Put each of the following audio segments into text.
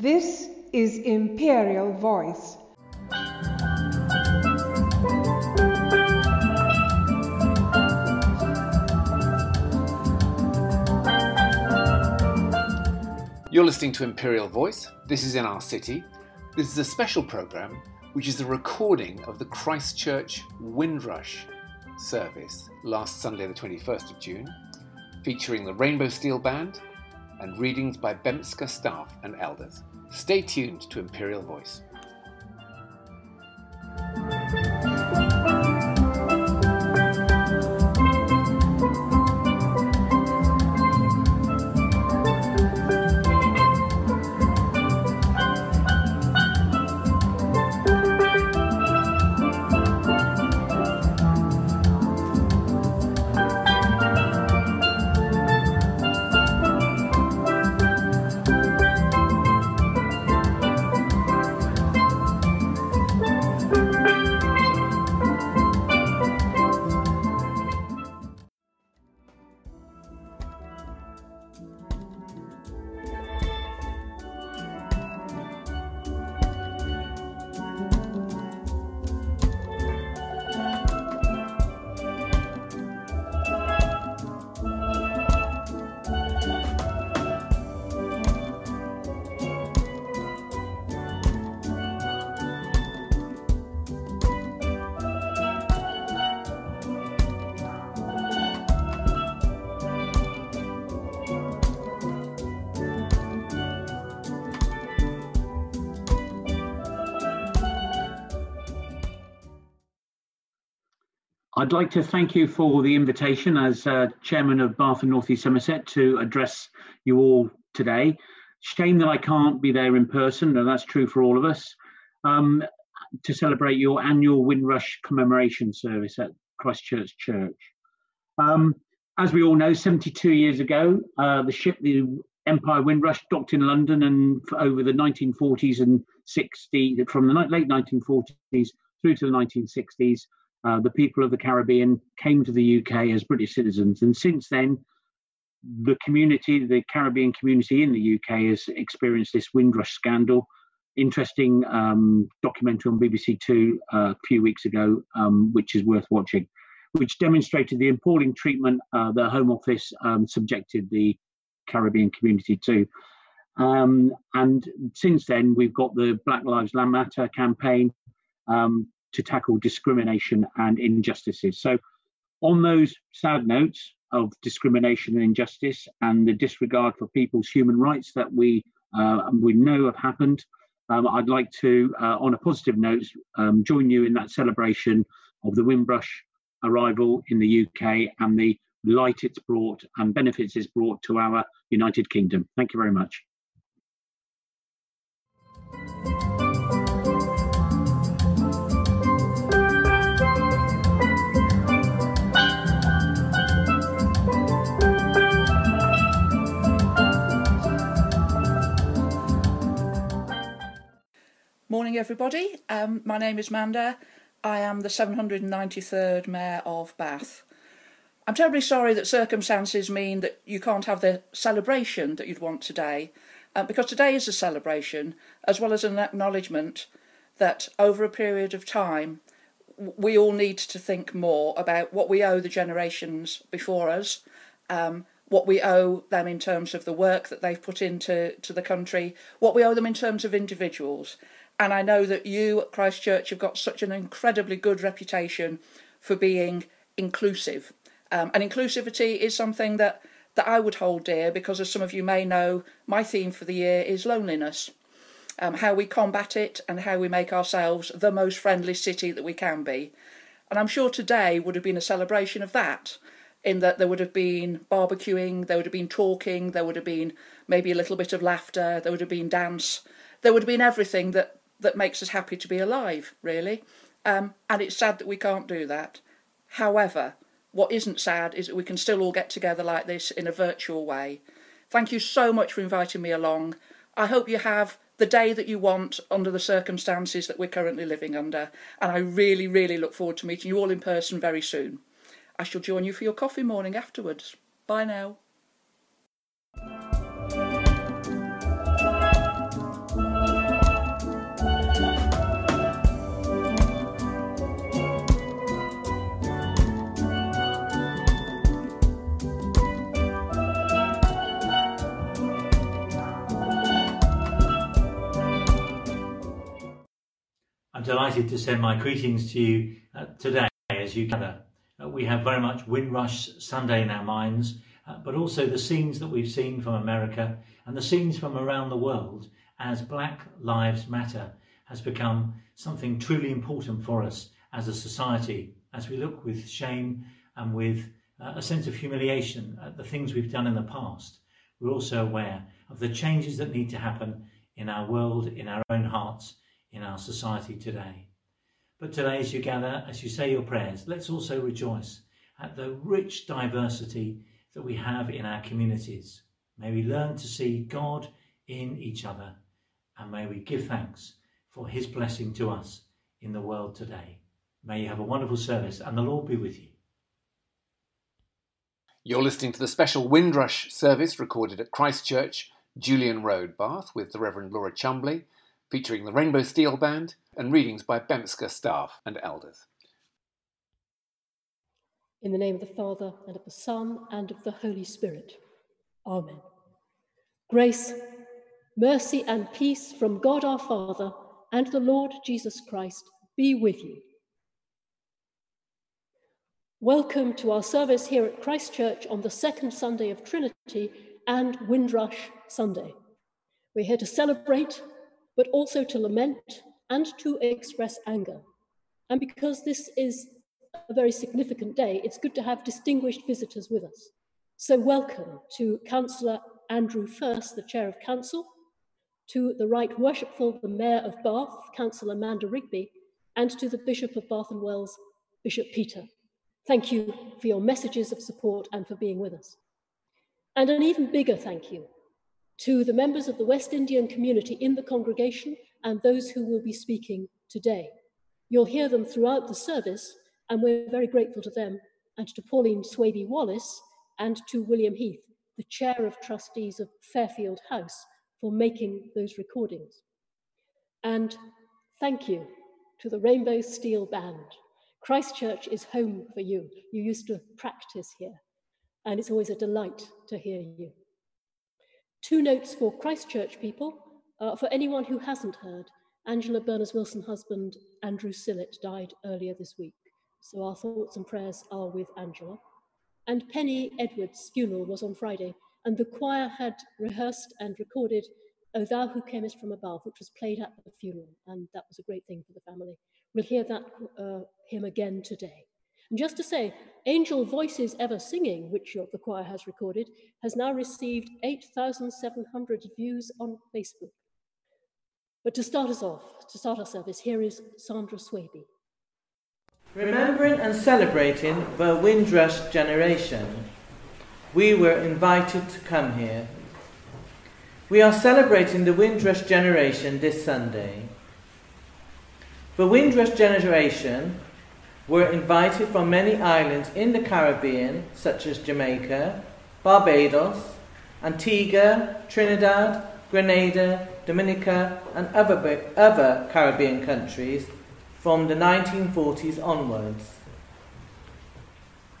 This is Imperial Voice. You're listening to Imperial Voice. This is in our city. This is a special programme which is a recording of the Christ Church Windrush service last Sunday, the 21st of June, featuring the Rainbow Steel Band and readings by BEMSCA staff and elders. Stay tuned to Imperial Voice. I'd like to thank you for the invitation as uh, Chairman of Bath and North East Somerset to address you all today. Shame that I can't be there in person, and that's true for all of us, um, to celebrate your annual Windrush commemoration service at Christchurch Church. Um, as we all know, 72 years ago, uh, the ship, the Empire Windrush, docked in London, and over the 1940s and 60s, from the late 1940s through to the 1960s, uh, the people of the Caribbean came to the UK as British citizens. And since then, the community, the Caribbean community in the UK has experienced this Windrush scandal. Interesting um, documentary on BBC Two uh, a few weeks ago, um, which is worth watching, which demonstrated the appalling treatment uh, the Home Office um, subjected the Caribbean community to. Um, and since then, we've got the Black Lives Matter campaign, um, to tackle discrimination and injustices. So, on those sad notes of discrimination and injustice and the disregard for people's human rights that we uh, we know have happened, um, I'd like to, uh, on a positive note, um, join you in that celebration of the Windrush arrival in the UK and the light it's brought and benefits it's brought to our United Kingdom. Thank you very much. Morning, everybody. Um, my name is Manda. I am the 793rd Mayor of Bath. I'm terribly sorry that circumstances mean that you can't have the celebration that you'd want today, uh, because today is a celebration as well as an acknowledgement that over a period of time we all need to think more about what we owe the generations before us, um, what we owe them in terms of the work that they've put into to the country, what we owe them in terms of individuals. And I know that you at Christ Church have got such an incredibly good reputation for being inclusive. Um, and inclusivity is something that, that I would hold dear because, as some of you may know, my theme for the year is loneliness. Um, how we combat it and how we make ourselves the most friendly city that we can be. And I'm sure today would have been a celebration of that, in that there would have been barbecuing, there would have been talking, there would have been maybe a little bit of laughter, there would have been dance, there would have been everything that that makes us happy to be alive, really. Um, and it's sad that we can't do that. However, what isn't sad is that we can still all get together like this in a virtual way. Thank you so much for inviting me along. I hope you have the day that you want under the circumstances that we're currently living under. And I really, really look forward to meeting you all in person very soon. I shall join you for your coffee morning afterwards. Bye now. I'm delighted to send my greetings to you uh, today as you gather. Uh, we have very much Windrush Sunday in our minds, uh, but also the scenes that we've seen from America and the scenes from around the world as Black Lives Matter has become something truly important for us as a society as we look with shame and with uh, a sense of humiliation at the things we've done in the past. We're also aware of the changes that need to happen in our world, in our own hearts, in our society today. But today, as you gather, as you say your prayers, let's also rejoice at the rich diversity that we have in our communities. May we learn to see God in each other, and may we give thanks for his blessing to us in the world today. May you have a wonderful service, and the Lord be with you. You're listening to the special Windrush service recorded at Christ Church, Julian Road, Bath, with the Reverend Laura Chumbley, featuring the Rainbow Steel Band and readings by BEMSCA staff and elders. In the name of the Father, and of the Son, and of the Holy Spirit. Amen. Grace, mercy, and peace from God our Father and the Lord Jesus Christ be with you. Welcome to our service here at Christ Church on the second Sunday of Trinity and Windrush Sunday. We're here to celebrate, but also to lament and to express anger. And because this is a very significant day, it's good to have distinguished visitors with us. So, welcome to Councillor Andrew Furse, the Chair of Council, to the Right Worshipful, the Mayor of Bath, Councillor Amanda Rigby, and to the Bishop of Bath and Wells, Bishop Peter. Thank you for your messages of support and for being with us. And an even bigger thank you to the members of the West Indian community in the congregation and those who will be speaking today. You'll hear them throughout the service, and we're very grateful to them and to Pauline Swaby Wallace and to William Heath, the Chair of Trustees of Fairfield House, for making those recordings. And thank you to the Rainbow Steel Band Christ Church is home for you. You used to practice here, and it's always a delight to hear you. Two notes for Christ Church people. Uh, for anyone who hasn't heard, Angela Berners Wilson husband Andrew Sillett died earlier this week. So our thoughts and prayers are with Angela. And Penny Edwards' funeral was on Friday, and the choir had rehearsed and recorded O Thou Who Camest from Above, which was played at the funeral, and that was a great thing for the family. We'll hear that uh, hymn again today. And just to say, Angel Voices Ever Singing, which the choir has recorded, has now received 8,700 views on Facebook. But to start us off, to start our service, here is Sandra Swaby. Remembering and celebrating the Windrush generation, we were invited to come here. We are celebrating the Windrush generation this Sunday. The Windrush generation were invited from many islands in the Caribbean, such as Jamaica, Barbados, Antigua, Trinidad, Grenada, Dominica, and other, other Caribbean countries from the 1940s onwards.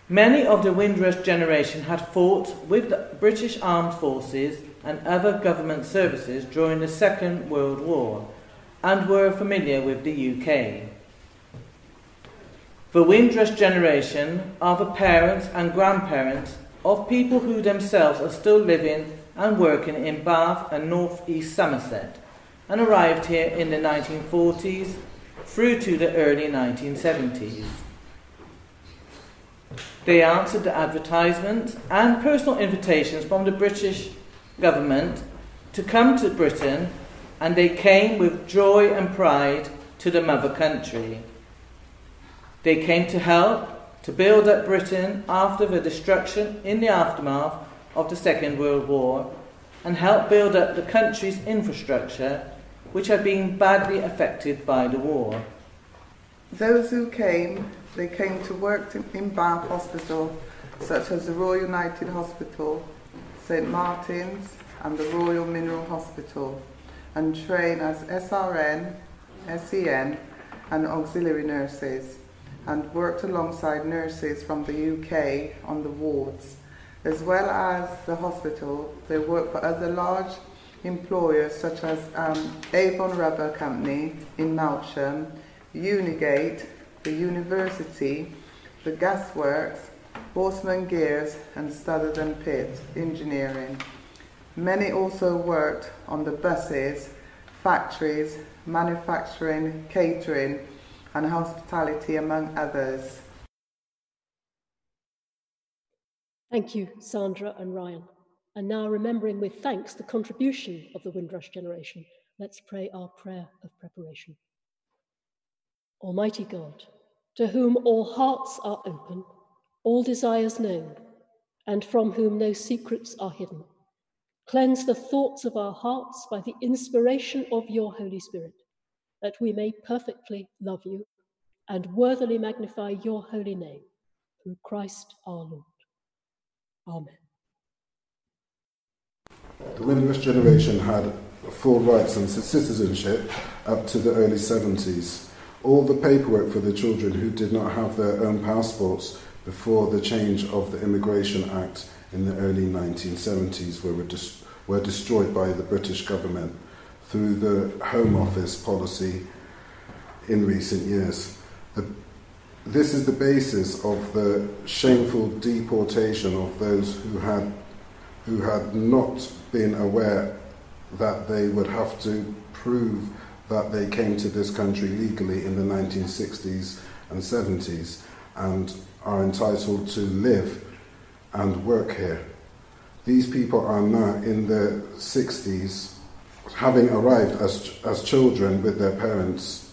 Many of the Windrush generation had fought with the British Armed Forces and other government services during the Second World War and were familiar with the UK. The Windrush generation are the parents and grandparents of people who themselves are still living and working in Bath and North East Somerset and arrived here in the 1940s through to the early 1970s. They answered the advertisements and personal invitations from the British government to come to Britain and they came with joy and pride to the mother country. They came to help to build up Britain after the destruction in the aftermath of the Second World War and help build up the country's infrastructure, which had been badly affected by the war. Those who came, they came to work in Bath Hospital, such as the Royal United Hospital, St Martin's, and the Royal Mineral Hospital and train as SRN, SEN, and auxiliary nurses, and worked alongside nurses from the UK on the wards. As well as the hospital, they worked for other large employers such as um, Avon Rubber Company in Melksham, Unigate, the University, the Gasworks, Horstmann Gears, and Stothert and Pitt Engineering. Many also worked on the buses, factories, manufacturing, catering, and hospitality, among others. Thank you, Sandra and Ryan. And now, remembering with thanks the contribution of the Windrush generation, let's pray our prayer of preparation. Almighty God, to whom all hearts are open, all desires known, and from whom no secrets are hidden, cleanse the thoughts of our hearts by the inspiration of your Holy Spirit, that we may perfectly love you and worthily magnify your holy name through Christ our Lord. Amen. The Windrush generation had full rights and citizenship up to the early 70s. All the paperwork for the children who did not have their own passports before the change of the Immigration Act in the early 1970s were, dis- were destroyed by the British government through the Home Office policy in recent years. The, this is the basis of the shameful deportation of those who had, who had not been aware that they would have to prove that they came to this country legally in the 1960s and 70s and are entitled to live and work here. These people are now in their 60s, having arrived as, as children with their parents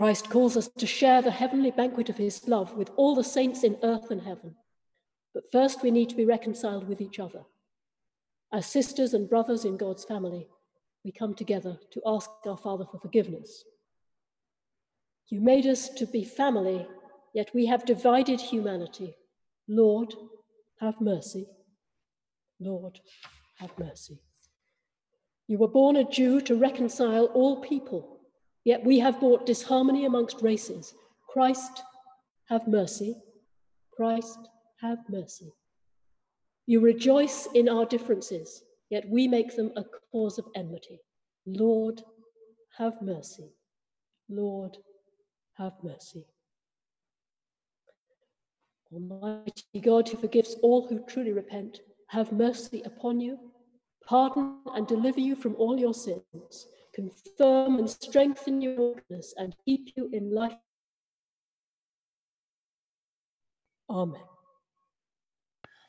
Christ calls us to share the heavenly banquet of his love with all the saints in earth and heaven. But first, we need to be reconciled with each other. As sisters and brothers in God's family, we come together to ask our Father for forgiveness. You made us to be family, yet we have divided humanity. Lord, have mercy. Lord, have mercy. You were born a Jew to reconcile all people Yet we have brought disharmony amongst races. Christ, have mercy. Christ, have mercy. You rejoice in our differences, yet we make them a cause of enmity. Lord, have mercy. Lord, have mercy. Almighty God, who forgives all who truly repent, have mercy upon you, pardon and deliver you from all your sins confirm and strengthen your goodness, and keep you in life. Amen.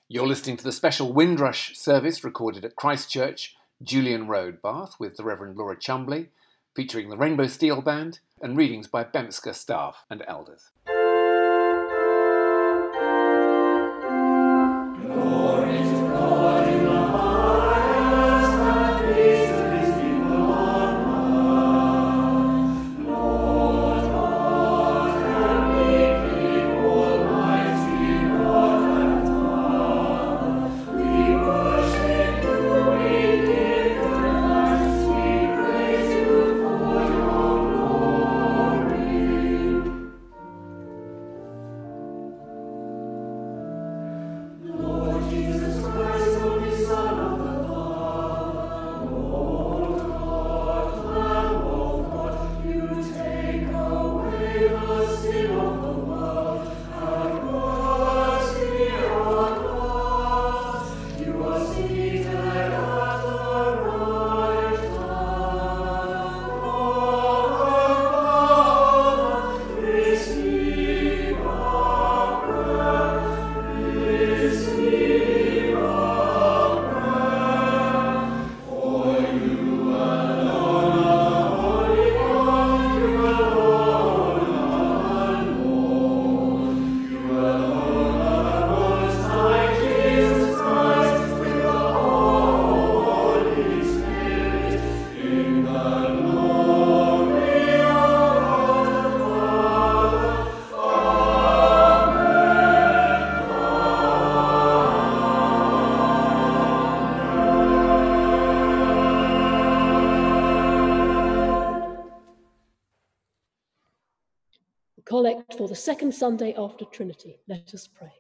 You're listening to the special Windrush service recorded at Christ Church, Julian Road, Bath, with the Reverend Laura Chumbley, featuring the Rainbow Steel Band and readings by BEMSCA staff and elders. Second Sunday after Trinity. Let us pray.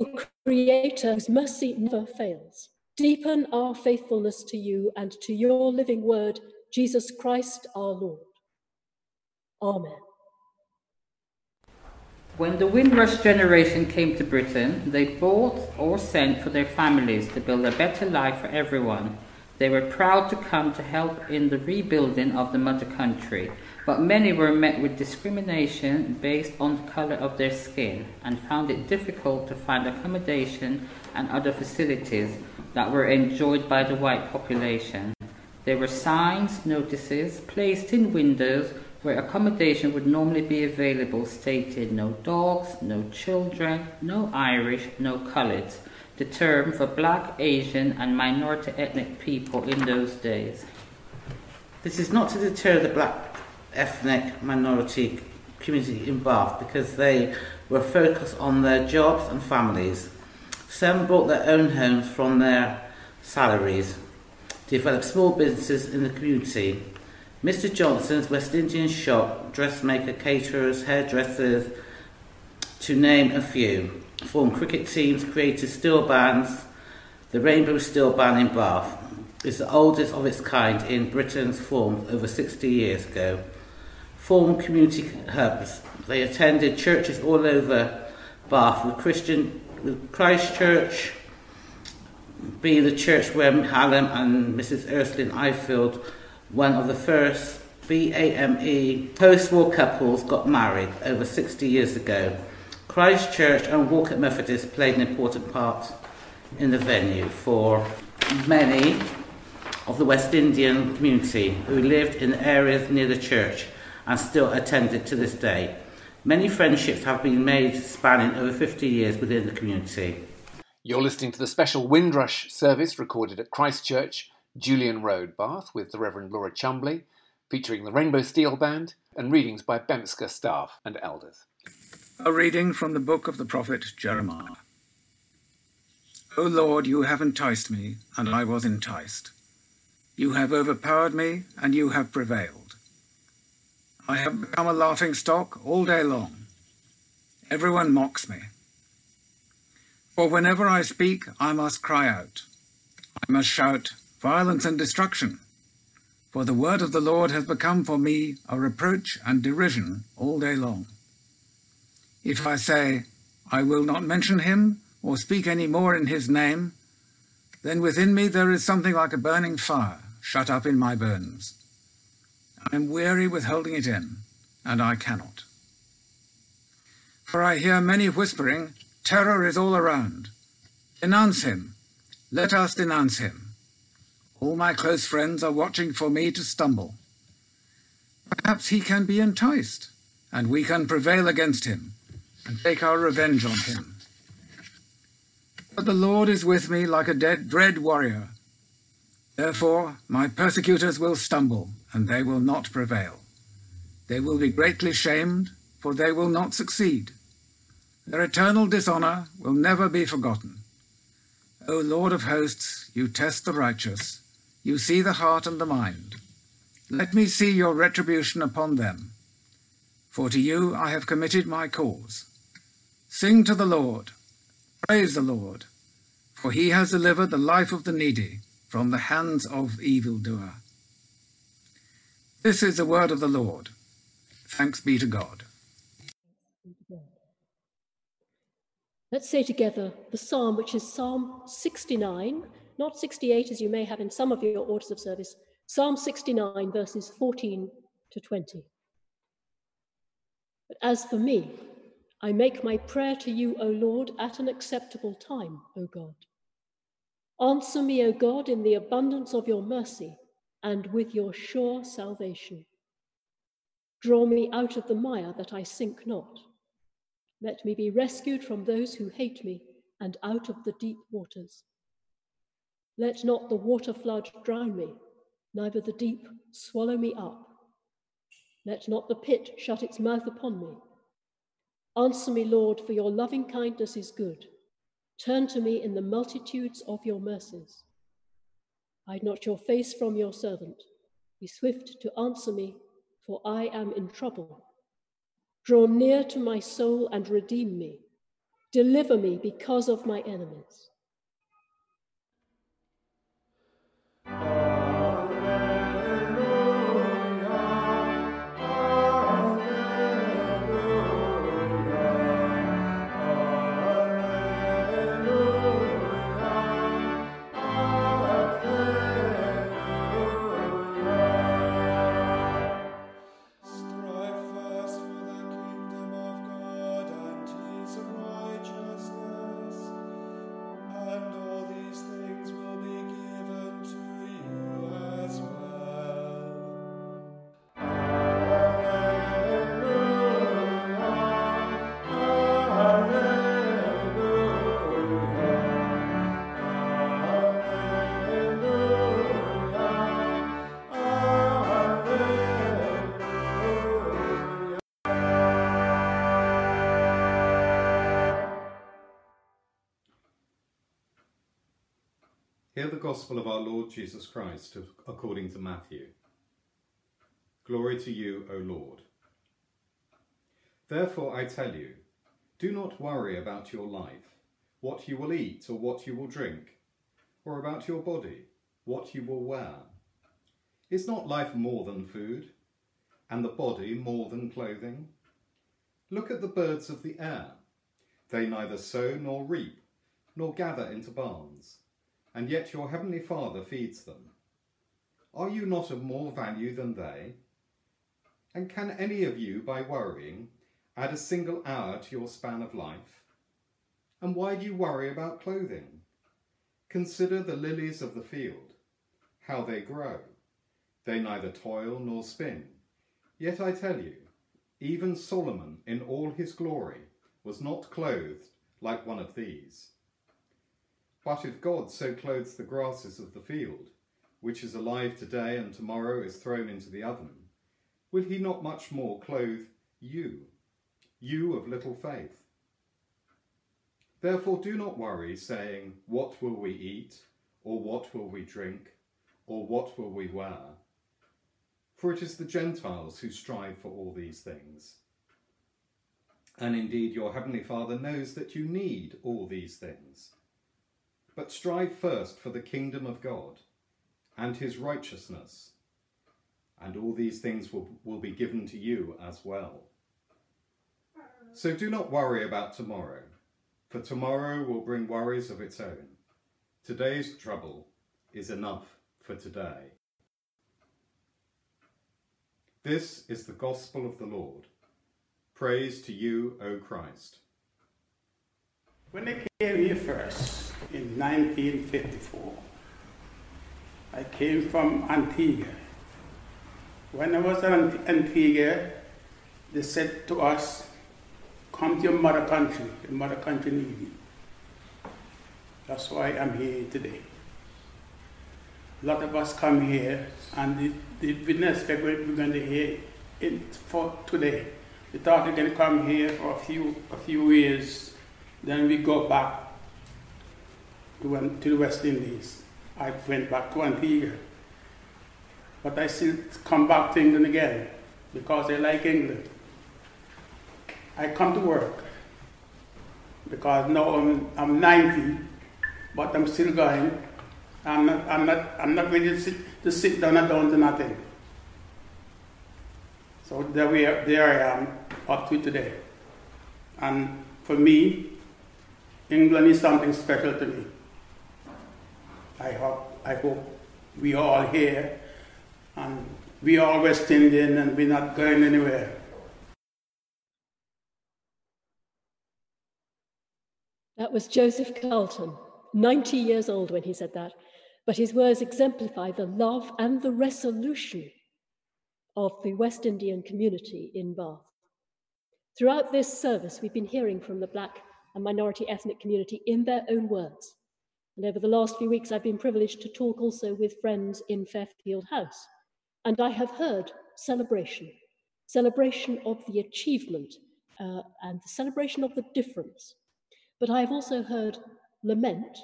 O creator whose mercy never fails, Deepen our faithfulness to you and to your living word, Jesus Christ our Lord. Amen. When the Windrush generation came to Britain, they bought or sent for their families to build a better life for everyone. They were proud to come to help in the rebuilding of the mother country, but many were met with discrimination based on the color of their skin and found it difficult to find accommodation and other facilities that were enjoyed by the white population. There were signs, notices placed in windows where accommodation would normally be available stated no dogs, no children, no Irish, no coloureds, the term for black, Asian, and minority ethnic people in those days. This is not to deter the black ethnic minority community in Bath because they were focused on their jobs and families. Some bought their own homes from their salaries, developed small businesses in the community, Mr. Johnson's West Indian shop, dressmaker, caterers, hairdressers, to name a few, formed cricket teams, created steel bands. The Rainbow Steel Band in Bath is the oldest of its kind in Britain's formed over 60 years ago. Formed community hubs. They attended churches all over Bath with Christian with Christ Church being the church where Hallam and Mrs. Ursuline Ifield one of the first BAME post-war couples got married over 60 years ago. Christ Church and Walcot Methodist played an important part in the venue for many of the West Indian community who lived in areas near the church and still attended to this day. Many friendships have been made spanning over 50 years within the community. You're listening to the special Windrush service recorded at Christ Church Julian Road, Bath, with the Reverend Laura Chumbley, featuring the Rainbow Steel Band, and readings by BEMSCA staff and elders. A reading from the book of the prophet Jeremiah. O Lord, you have enticed me, and I was enticed. You have overpowered me, and you have prevailed. I have become a laughing stock all day long. Everyone mocks me. For whenever I speak, I must cry out. I must shout, violence and destruction. For the word of the Lord has become for me a reproach and derision all day long. If I say, I will not mention him or speak any more in his name, then within me there is something like a burning fire shut up in my bones. I am weary with holding it in, and I cannot. For I hear many whispering, Terror is all around. Denounce him. Let us denounce him. All my close friends are watching for me to stumble. Perhaps he can be enticed, and we can prevail against him and take our revenge on him. But the Lord is with me like a dead, dread warrior. Therefore my persecutors will stumble, and they will not prevail. They will be greatly shamed, for they will not succeed. Their eternal dishonor will never be forgotten. O Lord of hosts, you test the righteous you see the heart and the mind. Let me see your retribution upon them. For to you I have committed my cause. Sing to the Lord. Praise the Lord. For he has delivered the life of the needy from the hands of evildoer. This is the word of the Lord. Thanks be to God. Let's say together the psalm, which is Psalm 69, not 68 as you may have in some of your orders of service, Psalm 69, verses 14 to 20. But as for me, I make my prayer to you, O Lord, at an acceptable time, O God. Answer me, O God, in the abundance of your mercy and with your sure salvation. Draw me out of the mire that I sink not. Let me be rescued from those who hate me and out of the deep waters. Let not the water flood drown me, neither the deep swallow me up. Let not the pit shut its mouth upon me. Answer me, Lord, for your loving kindness is good. Turn to me in the multitudes of your mercies. Hide not your face from your servant. Be swift to answer me, for I am in trouble. Draw near to my soul and redeem me. Deliver me because of my enemies. Gospel of our Lord Jesus Christ according to Matthew. Glory to you, O Lord. Therefore I tell you, do not worry about your life, what you will eat or what you will drink, or about your body, what you will wear. Is not life more than food, and the body more than clothing? Look at the birds of the air. They neither sow nor reap, nor gather into barns and yet your heavenly Father feeds them. Are you not of more value than they? And can any of you, by worrying, add a single hour to your span of life? And why do you worry about clothing? Consider the lilies of the field, how they grow. They neither toil nor spin. Yet I tell you, even Solomon in all his glory was not clothed like one of these. But if God so clothes the grasses of the field, which is alive today and tomorrow is thrown into the oven, will he not much more clothe you, you of little faith? Therefore do not worry, saying, What will we eat? Or what will we drink? Or what will we wear? For it is the Gentiles who strive for all these things. And indeed your heavenly Father knows that you need all these things. But strive first for the kingdom of God and his righteousness, and all these things will, will be given to you as well. So do not worry about tomorrow, for tomorrow will bring worries of its own. Today's trouble is enough for today. This is the gospel of the Lord. Praise to you, O Christ. When I came here first, in 1954. I came from Antigua. When I was in Antigua, they said to us, come to your mother country, your mother country needs you. That's why I'm here today. A lot of us come here and the, the witness we're going to hear it for today. We thought we're going to come here for a few, a few years, then we go back went to the West Indies. I went back to Antigua. But I still come back to England again because I like England. I come to work because now I'm, I'm 90, but I'm still going. I'm not, I'm not, I'm not ready to sit, to sit down and down to nothing. So there, we are, there I am up to today. And for me, England is something special to me. I hope, I hope we are all here and we all West Indian and we're not going anywhere. That was Joseph Carlton, 90 years old when he said that, but his words exemplify the love and the resolution of the West Indian community in Bath. Throughout this service, we've been hearing from the Black and minority ethnic community in their own words and over the last few weeks, I've been privileged to talk also with friends in Fairfield House. And I have heard celebration, celebration of the achievement uh, and the celebration of the difference. But I have also heard lament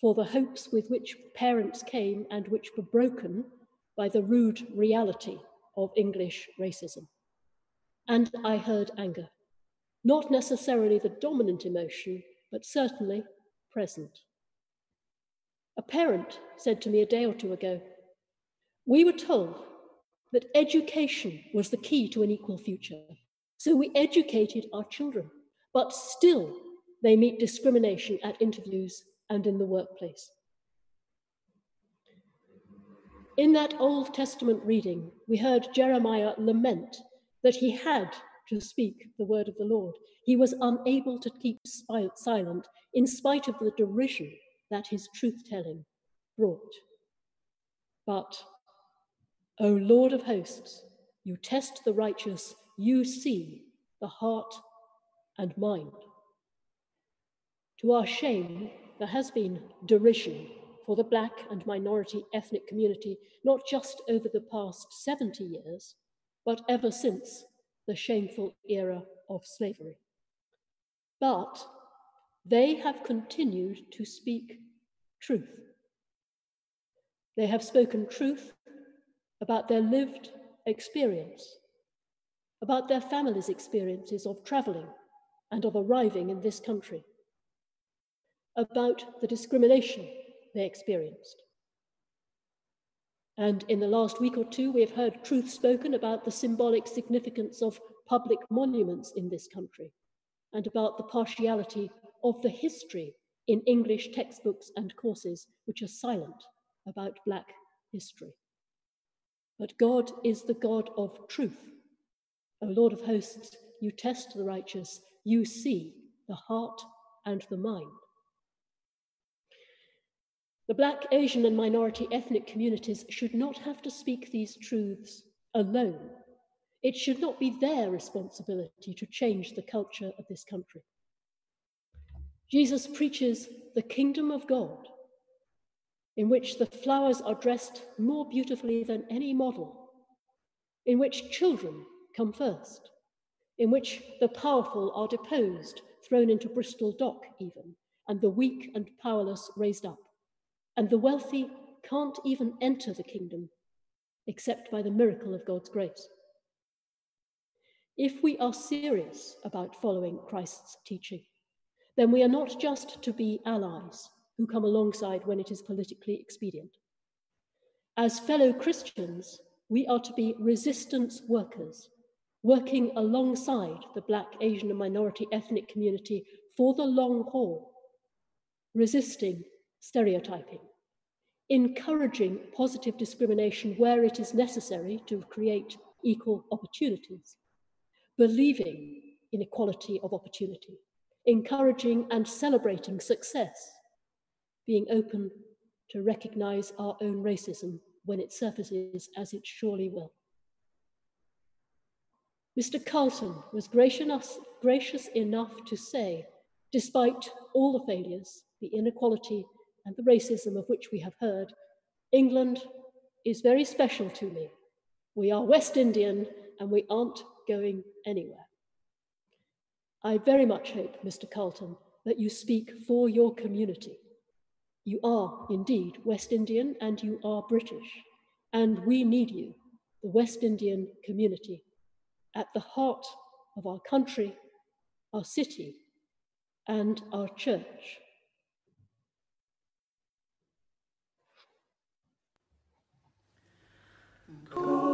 for the hopes with which parents came and which were broken by the rude reality of English racism. And I heard anger, not necessarily the dominant emotion, but certainly present. A parent said to me a day or two ago, We were told that education was the key to an equal future. So we educated our children, but still they meet discrimination at interviews and in the workplace. In that Old Testament reading, we heard Jeremiah lament that he had to speak the word of the Lord. He was unable to keep silent in spite of the derision that his truth telling brought. But, O Lord of hosts, you test the righteous, you see the heart and mind. To our shame, there has been derision for the black and minority ethnic community, not just over the past 70 years, but ever since the shameful era of slavery. But they have continued to speak truth. They have spoken truth about their lived experience, about their families' experiences of travelling and of arriving in this country, about the discrimination they experienced. And in the last week or two, we have heard truth spoken about the symbolic significance of public monuments in this country and about the partiality of the history in English textbooks and courses which are silent about Black history. But God is the God of truth. O Lord of hosts, you test the righteous, you see the heart and the mind. The Black, Asian, and minority ethnic communities should not have to speak these truths alone. It should not be their responsibility to change the culture of this country. Jesus preaches the kingdom of God, in which the flowers are dressed more beautifully than any model, in which children come first, in which the powerful are deposed, thrown into Bristol dock even, and the weak and powerless raised up, and the wealthy can't even enter the kingdom except by the miracle of God's grace. If we are serious about following Christ's teaching, then we are not just to be allies who come alongside when it is politically expedient. As fellow Christians, we are to be resistance workers, working alongside the Black, Asian, and minority ethnic community for the long haul, resisting stereotyping, encouraging positive discrimination where it is necessary to create equal opportunities, believing in equality of opportunity, encouraging and celebrating success, being open to recognize our own racism when it surfaces, as it surely will. Mr. Carlton was gracious, enough to say, despite all the failures, the inequality, and the racism of which we have heard, England is very special to me. We are West Indian and we aren't going anywhere. I very much hope, Mr. Carlton, that you speak for your community. You are indeed West Indian and you are British, and we need you, the West Indian community, at the heart of our country, our city, and our church. Oh.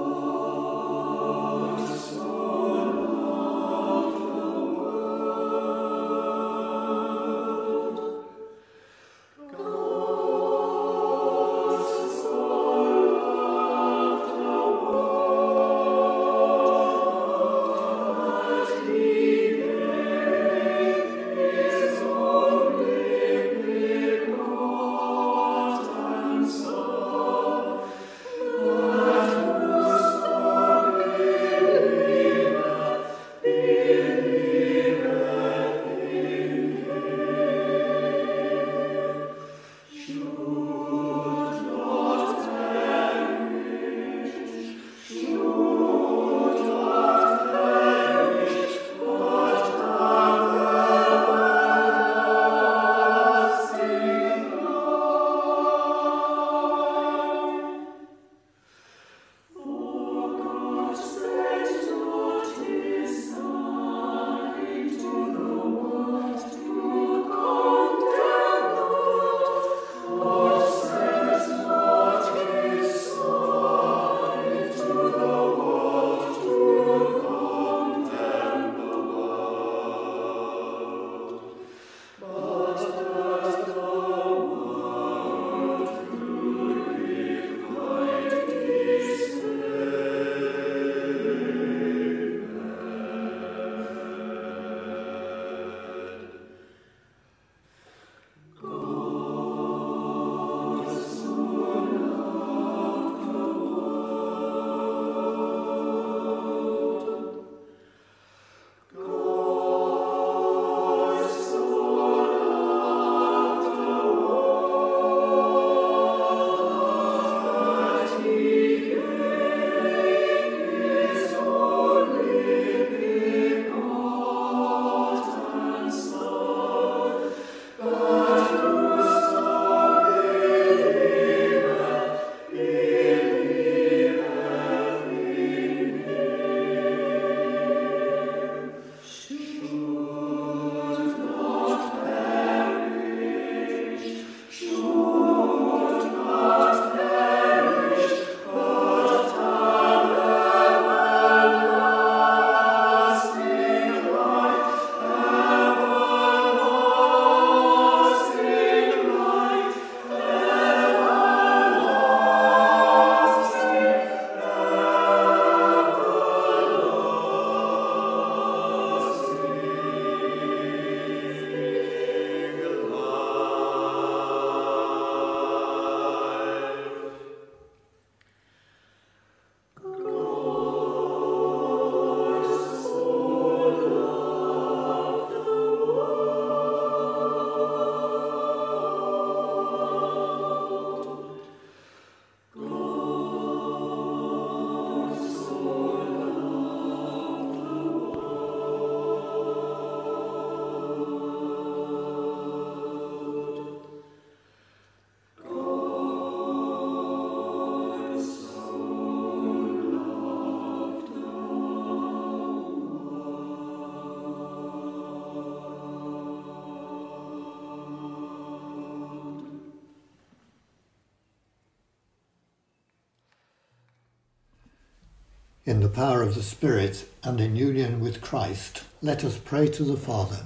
In the power of the Spirit and in union with Christ, let us pray to the Father.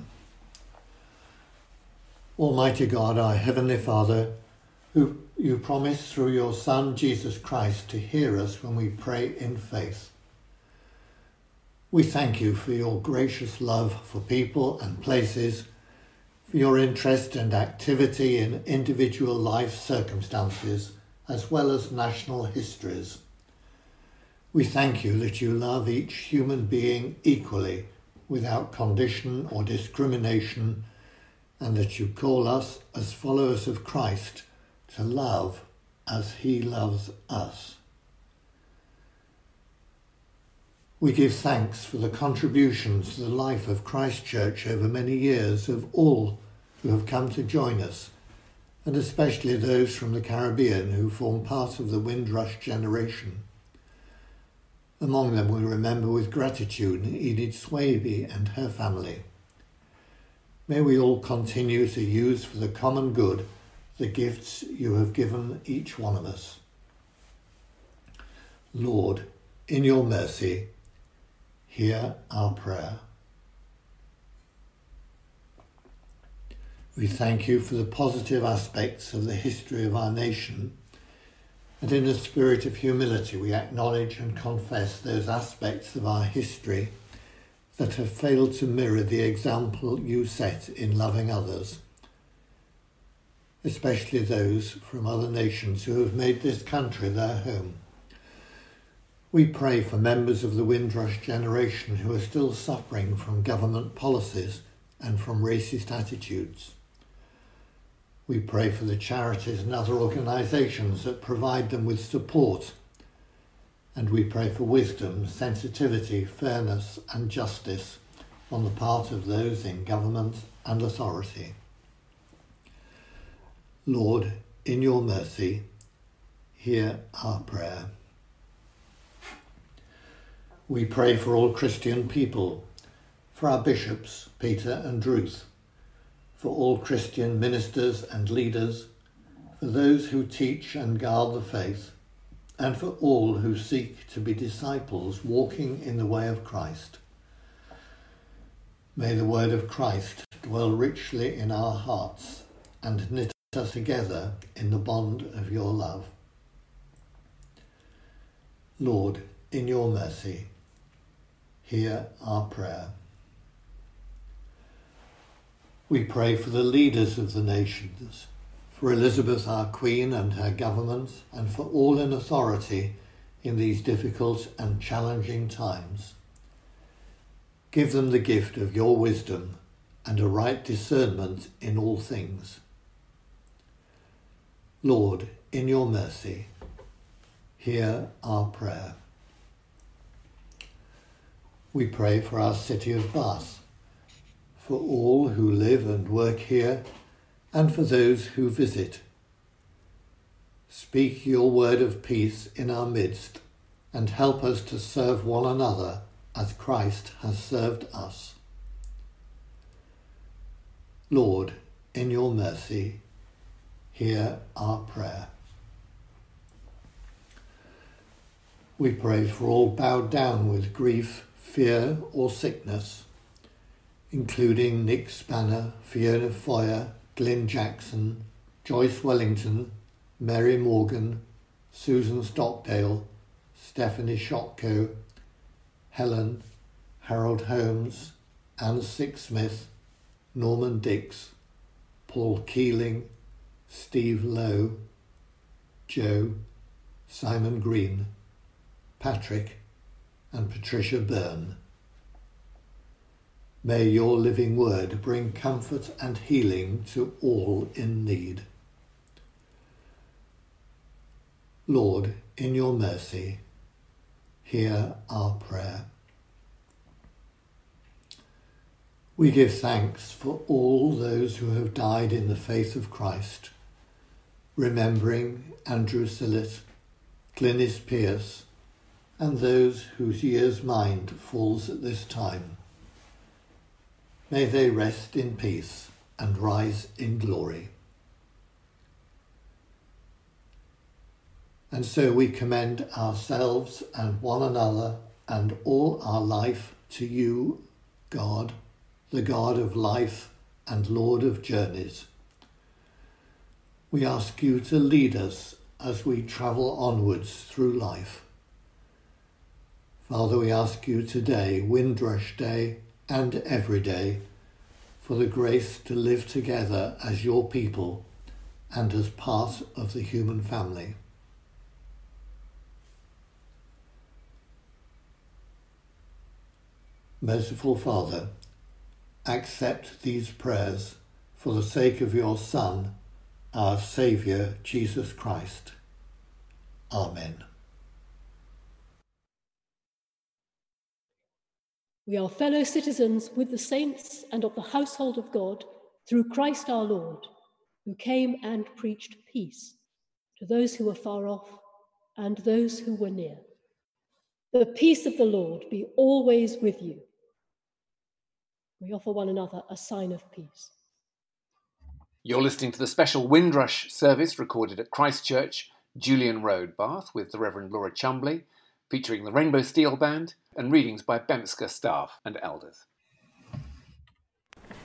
Almighty God, our Heavenly Father, who you promised through your Son Jesus Christ to hear us when we pray in faith. We thank you for your gracious love for people and places, for your interest and activity in individual life circumstances, as well as national histories. We thank you that you love each human being equally, without condition or discrimination, and that you call us, as followers of Christ, to love as he loves us. We give thanks for the contributions to the life of Christ Church over many years of all who have come to join us, and especially those from the Caribbean who form part of the Windrush generation. Among them we remember with gratitude Edith Swaby and her family. May we all continue to use for the common good the gifts you have given each one of us. Lord, in your mercy, hear our prayer. We thank you for the positive aspects of the history of our nation, and in a spirit of humility we acknowledge and confess those aspects of our history that have failed to mirror the example you set in loving others, especially those from other nations who have made this country their home. We pray for members of the Windrush generation who are still suffering from government policies and from racist attitudes. We pray for the charities and other organisations that provide them with support. And we pray for wisdom, sensitivity, fairness, and justice on the part of those in government and authority. Lord, in your mercy, hear our prayer. We pray for all Christian people, for our bishops, Peter and Ruth, for all Christian ministers and leaders, for those who teach and guard the faith, and for all who seek to be disciples walking in the way of Christ. May the word of Christ dwell richly in our hearts and knit us together in the bond of your love. Lord, in your mercy, hear our prayer. We pray for the leaders of the nations, for Elizabeth our Queen and her government, and for all in authority in these difficult and challenging times. Give them the gift of your wisdom and a right discernment in all things. Lord, in your mercy, hear our prayer. We pray for our city of Bath, for all who live and work here, and for those who visit. Speak your word of peace in our midst, and help us to serve one another as Christ has served us. Lord, in your mercy, hear our prayer. We pray for all bowed down with grief, fear, or sickness, including Nick Spanner, Fiona Foyer, Glyn Jackson, Joyce Wellington, Mary Morgan, Susan Stockdale, Stephanie Shotko, Helen, Harold Holmes, Anne Sixsmith, Norman Dix, Paul Keeling, Steve Lowe, Joe, Simon Green, Patrick, and Patricia Byrne. May your living word bring comfort and healing to all in need. Lord, in your mercy, hear our prayer. We give thanks for all those who have died in the faith of Christ, remembering Andrew Sillett, Glynis Pierce, and those whose year's mind falls at this time. May they rest in peace and rise in glory. And so we commend ourselves and one another and all our life to you, God, the God of life and Lord of journeys. We ask you to lead us as we travel onwards through life. Father, we ask you today, Windrush Day and every day, for the grace to live together as your people and as part of the human family. Merciful Father, accept these prayers for the sake of your Son, our Saviour, Jesus Christ. Amen. We are fellow citizens with the saints and of the household of God through Christ our Lord, who came and preached peace to those who were far off and those who were near. The peace of the Lord be always with you. We offer one another a sign of peace. You're listening to the special Windrush service recorded at Christ Church, Julian Road, Bath, with the Reverend Lore Chumbley, featuring the Rainbow Steel Band and readings by BEMSCA staff and elders.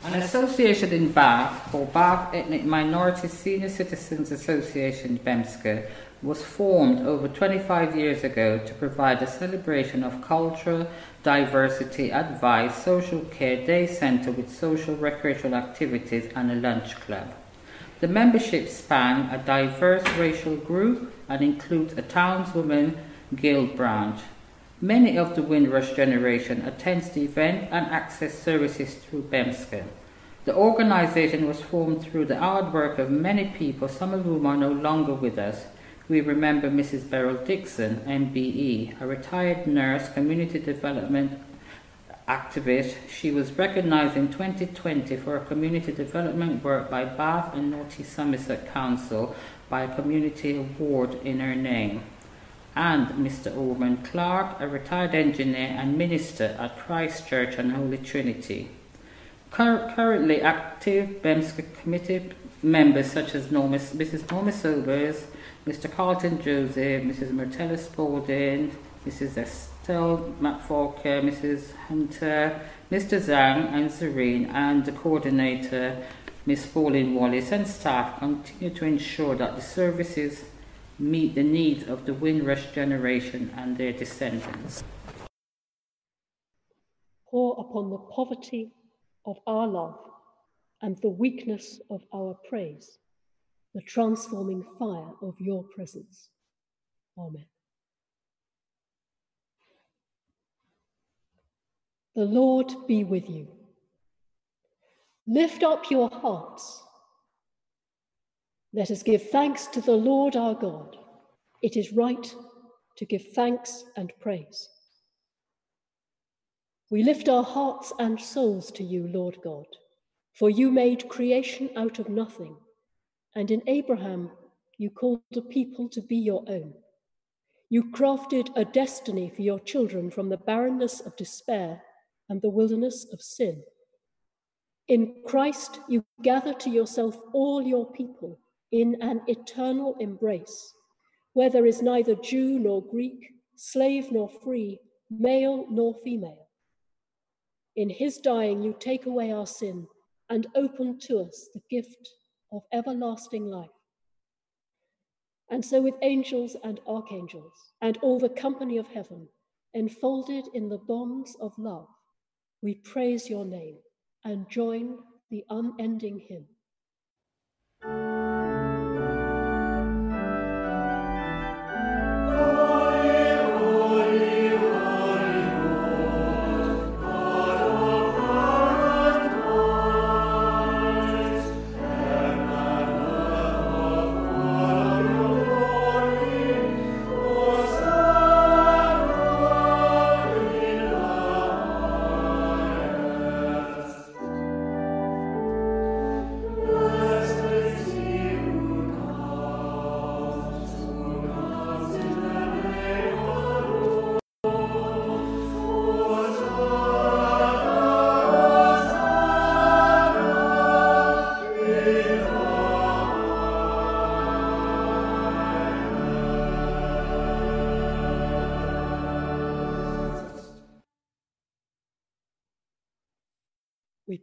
An association in Bath called Bath Ethnic Minority Senior Citizens Association BEMSCA was formed over 25 years ago to provide a celebration of culture, diversity, advice, social care day centre with social recreational activities and a lunch club. The membership span a diverse racial group and includes a townswoman guild branch. Many of the Windrush generation attends the event and access services through BEMSCA. The organization was formed through the hard work of many people, some of whom are no longer with us. We remember Mrs. Beryl Dixon, MBE, a retired nurse, community development activist. She was recognized in 2020 for her community development work by Bath and North East Somerset Council by a community award in her name. And Mr. Orman Clark, a retired engineer and minister at Christ Church and Holy Trinity. Cur- currently active BEMSCA committee members such as Norma, Mrs. Norma Sobers, Mr. Carlton Joseph, Mrs. Martella Spalding, Mrs. Estelle McFalker, Mrs. Hunter, Mr. Zhang and Serene, and the coordinator, Miss Pauline Wallace, and staff continue to ensure that the services meet the needs of the Windrush generation and their descendants. Pour upon the poverty of our love and the weakness of our praise the transforming fire of your presence. Amen. The Lord be with you. Lift up your hearts. Let us give thanks to the Lord our God. It is right to give thanks and praise. We lift our hearts and souls to you, Lord God, for you made creation out of nothing and in Abraham, you called a people to be your own. You crafted a destiny for your children from the barrenness of despair and the wilderness of sin. In Christ, you gather to yourself all your people in an eternal embrace, where there is neither Jew nor Greek, slave nor free, male nor female. In his dying, you take away our sin and open to us the gift of everlasting life. And so, with angels and archangels and all the company of heaven, enfolded in the bonds of love, we praise your name and join the unending hymn.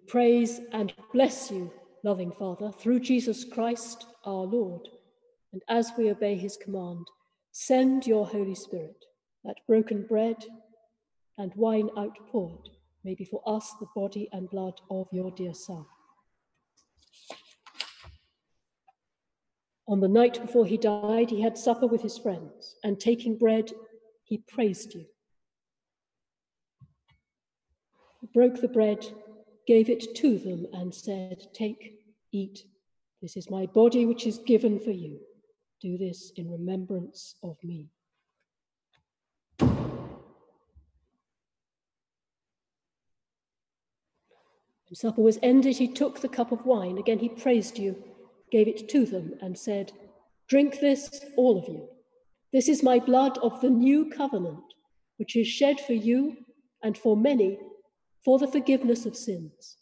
Praise and bless you, loving Father, through Jesus Christ our Lord. And as we obey his command, send your Holy Spirit, that broken bread and wine outpoured may be for us the body and blood of your dear Son. On the night before he died, he had supper with his friends, and taking bread, he praised you. He broke the bread, gave it to them, and said, Take, eat. This is my body, which is given for you. Do this in remembrance of me. When supper was ended, he took the cup of wine. Again, he praised you, gave it to them, and said, Drink this, all of you. This is my blood of the new covenant, which is shed for you and for many for the forgiveness of sins.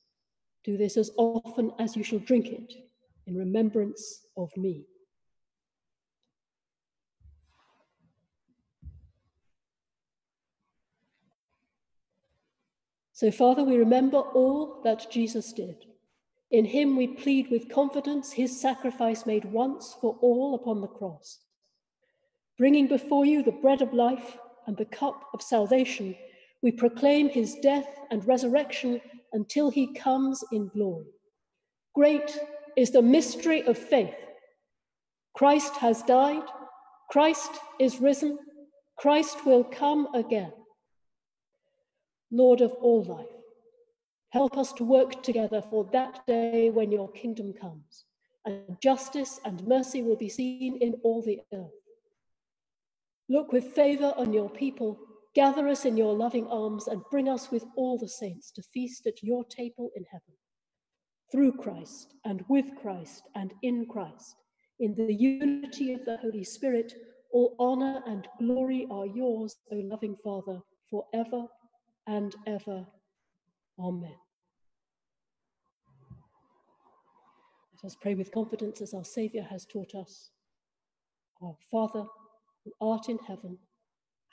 Do this as often as you shall drink it in remembrance of me. So, Father, we remember all that Jesus did. In him we plead with confidence his sacrifice made once for all upon the cross. Bringing before you the bread of life and the cup of salvation, we proclaim his death and resurrection until he comes in glory. Great is the mystery of faith. Christ has died, Christ is risen, Christ will come again. Lord of all life, help us to work together for that day when your kingdom comes, and justice and mercy will be seen in all the earth. Look with favor on your people, gather us in your loving arms, and bring us with all the saints to feast at your table in heaven. Through Christ, and with Christ, and in Christ, in the unity of the Holy Spirit, all honor and glory are yours, O loving Father, forever and ever. Amen. Let us pray with confidence as our Saviour has taught us. Our Father, who art in heaven,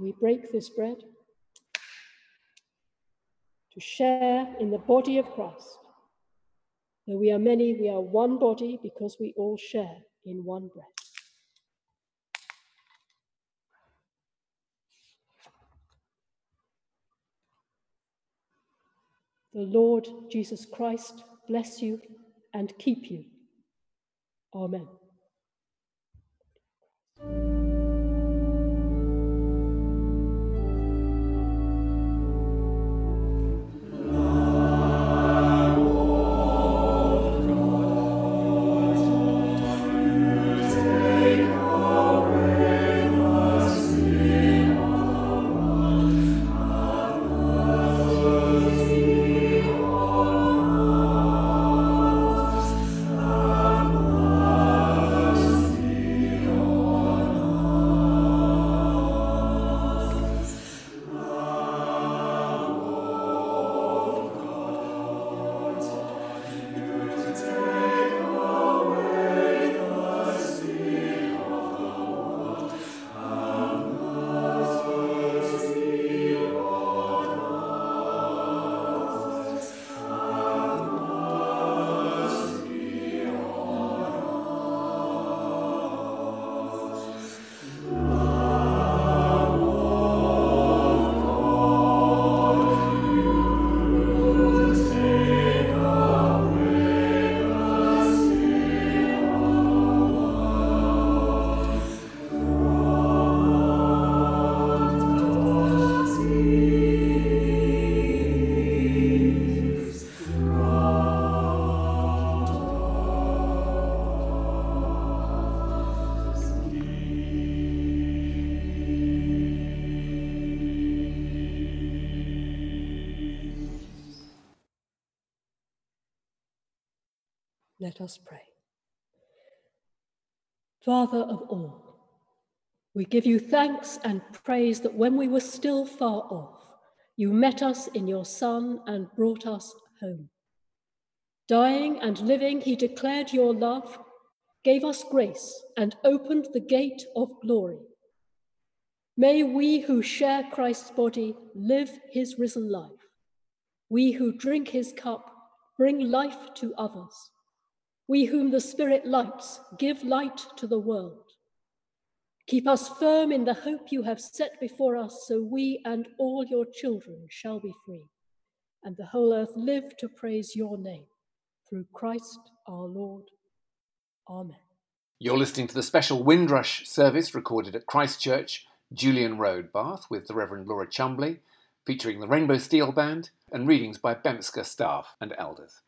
We break this bread to share in the body of Christ. Though we are many, we are one body because we all share in one bread. The Lord Jesus Christ bless you and keep you. Amen. Let us pray. Father of all, we give you thanks and praise that when we were still far off, you met us in your Son and brought us home. Dying and living, he declared your love, gave us grace, and opened the gate of glory. May we who share Christ's body live his risen life. We who drink his cup bring life to others. We whom the Spirit lights give light to the world. Keep us firm in the hope you have set before us, so we and all your children shall be free, and the whole earth live to praise your name. Through Christ our Lord. Amen. You're listening to the special Windrush service recorded at Christ Church, Julian Road, Bath, with the Reverend Lore Chumbley, featuring the Rainbow Steel Band and readings by BEMSCA staff and elders.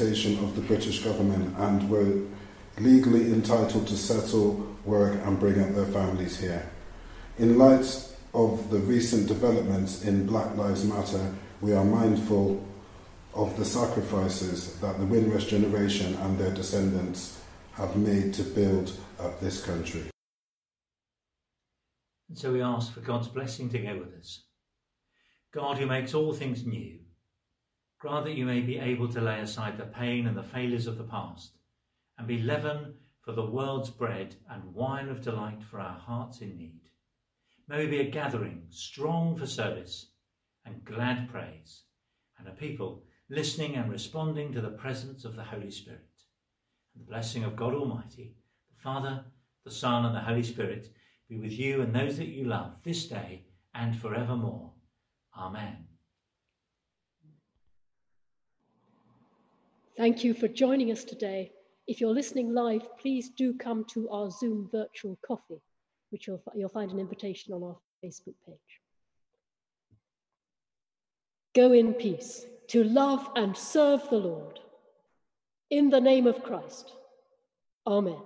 On the invitation of the British government and were legally entitled to settle, work, and bring up their families here. In light of the recent developments in Black Lives Matter, we are mindful of the sacrifices that the Windrush generation and their descendants have made to build up this country. And so we ask for God's blessing to go with us. God who makes all things new, Grant that you may be able to lay aside the pain and the failures of the past and be leaven for the world's bread and wine of delight for our hearts in need. May we be a gathering strong for service and glad praise, and a people listening and responding to the presence of the Holy Spirit. And the blessing of God Almighty, the Father, the Son, and the Holy Spirit be with you and those that you love this day and forevermore. Amen. Thank you for joining us today. If you're listening live, please do come to our Zoom virtual coffee, which you'll, you'll find an invitation on our Facebook page. Go in peace to love and serve the Lord. In the name of Christ. Amen.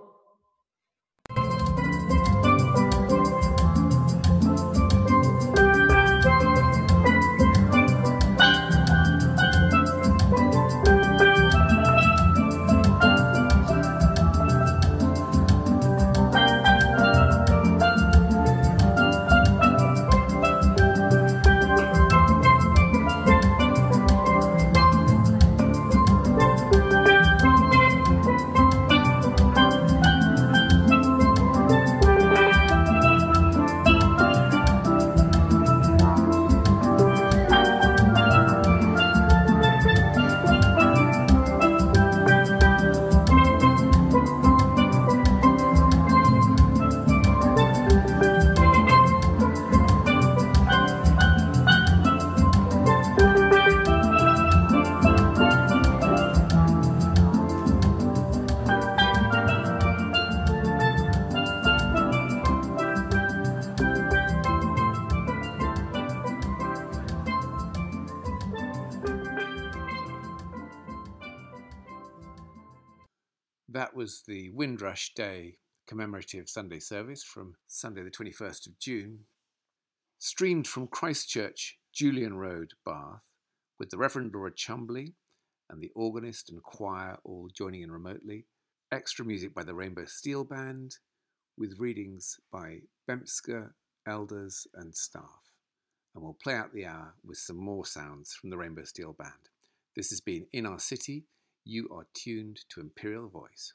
The Windrush Day commemorative Sunday service from Sunday, the 21st of June, streamed from Christ Church, Julian Road, Bath, with the Reverend Lore Chumbley and the organist and choir all joining in remotely, extra music by the Rainbow Steel Band, with readings by BEMSCA, elders, and staff. And we'll play out the hour with some more sounds from the Rainbow Steel Band. This has been In Our City you are tuned to Imperial Voice.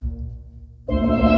Yo,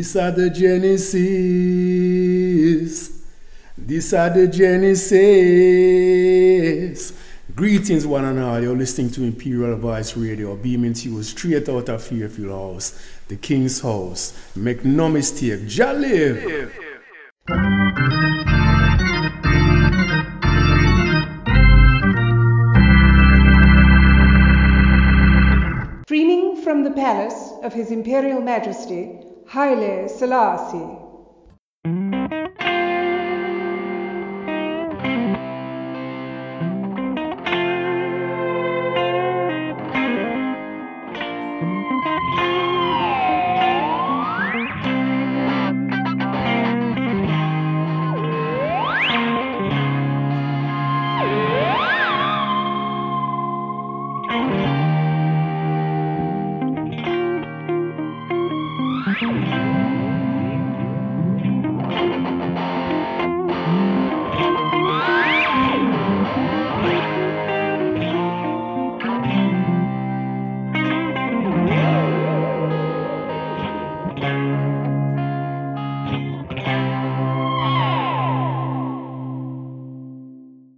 these are the Genesis. These are the Genesis. Greetings, one and all. You're listening to Imperial Voice Radio, beaming to you straight out of Fairfield House, the King's House. Make no mistake, live. Streaming from the palace of His Imperial Majesty, هايلي سلاسي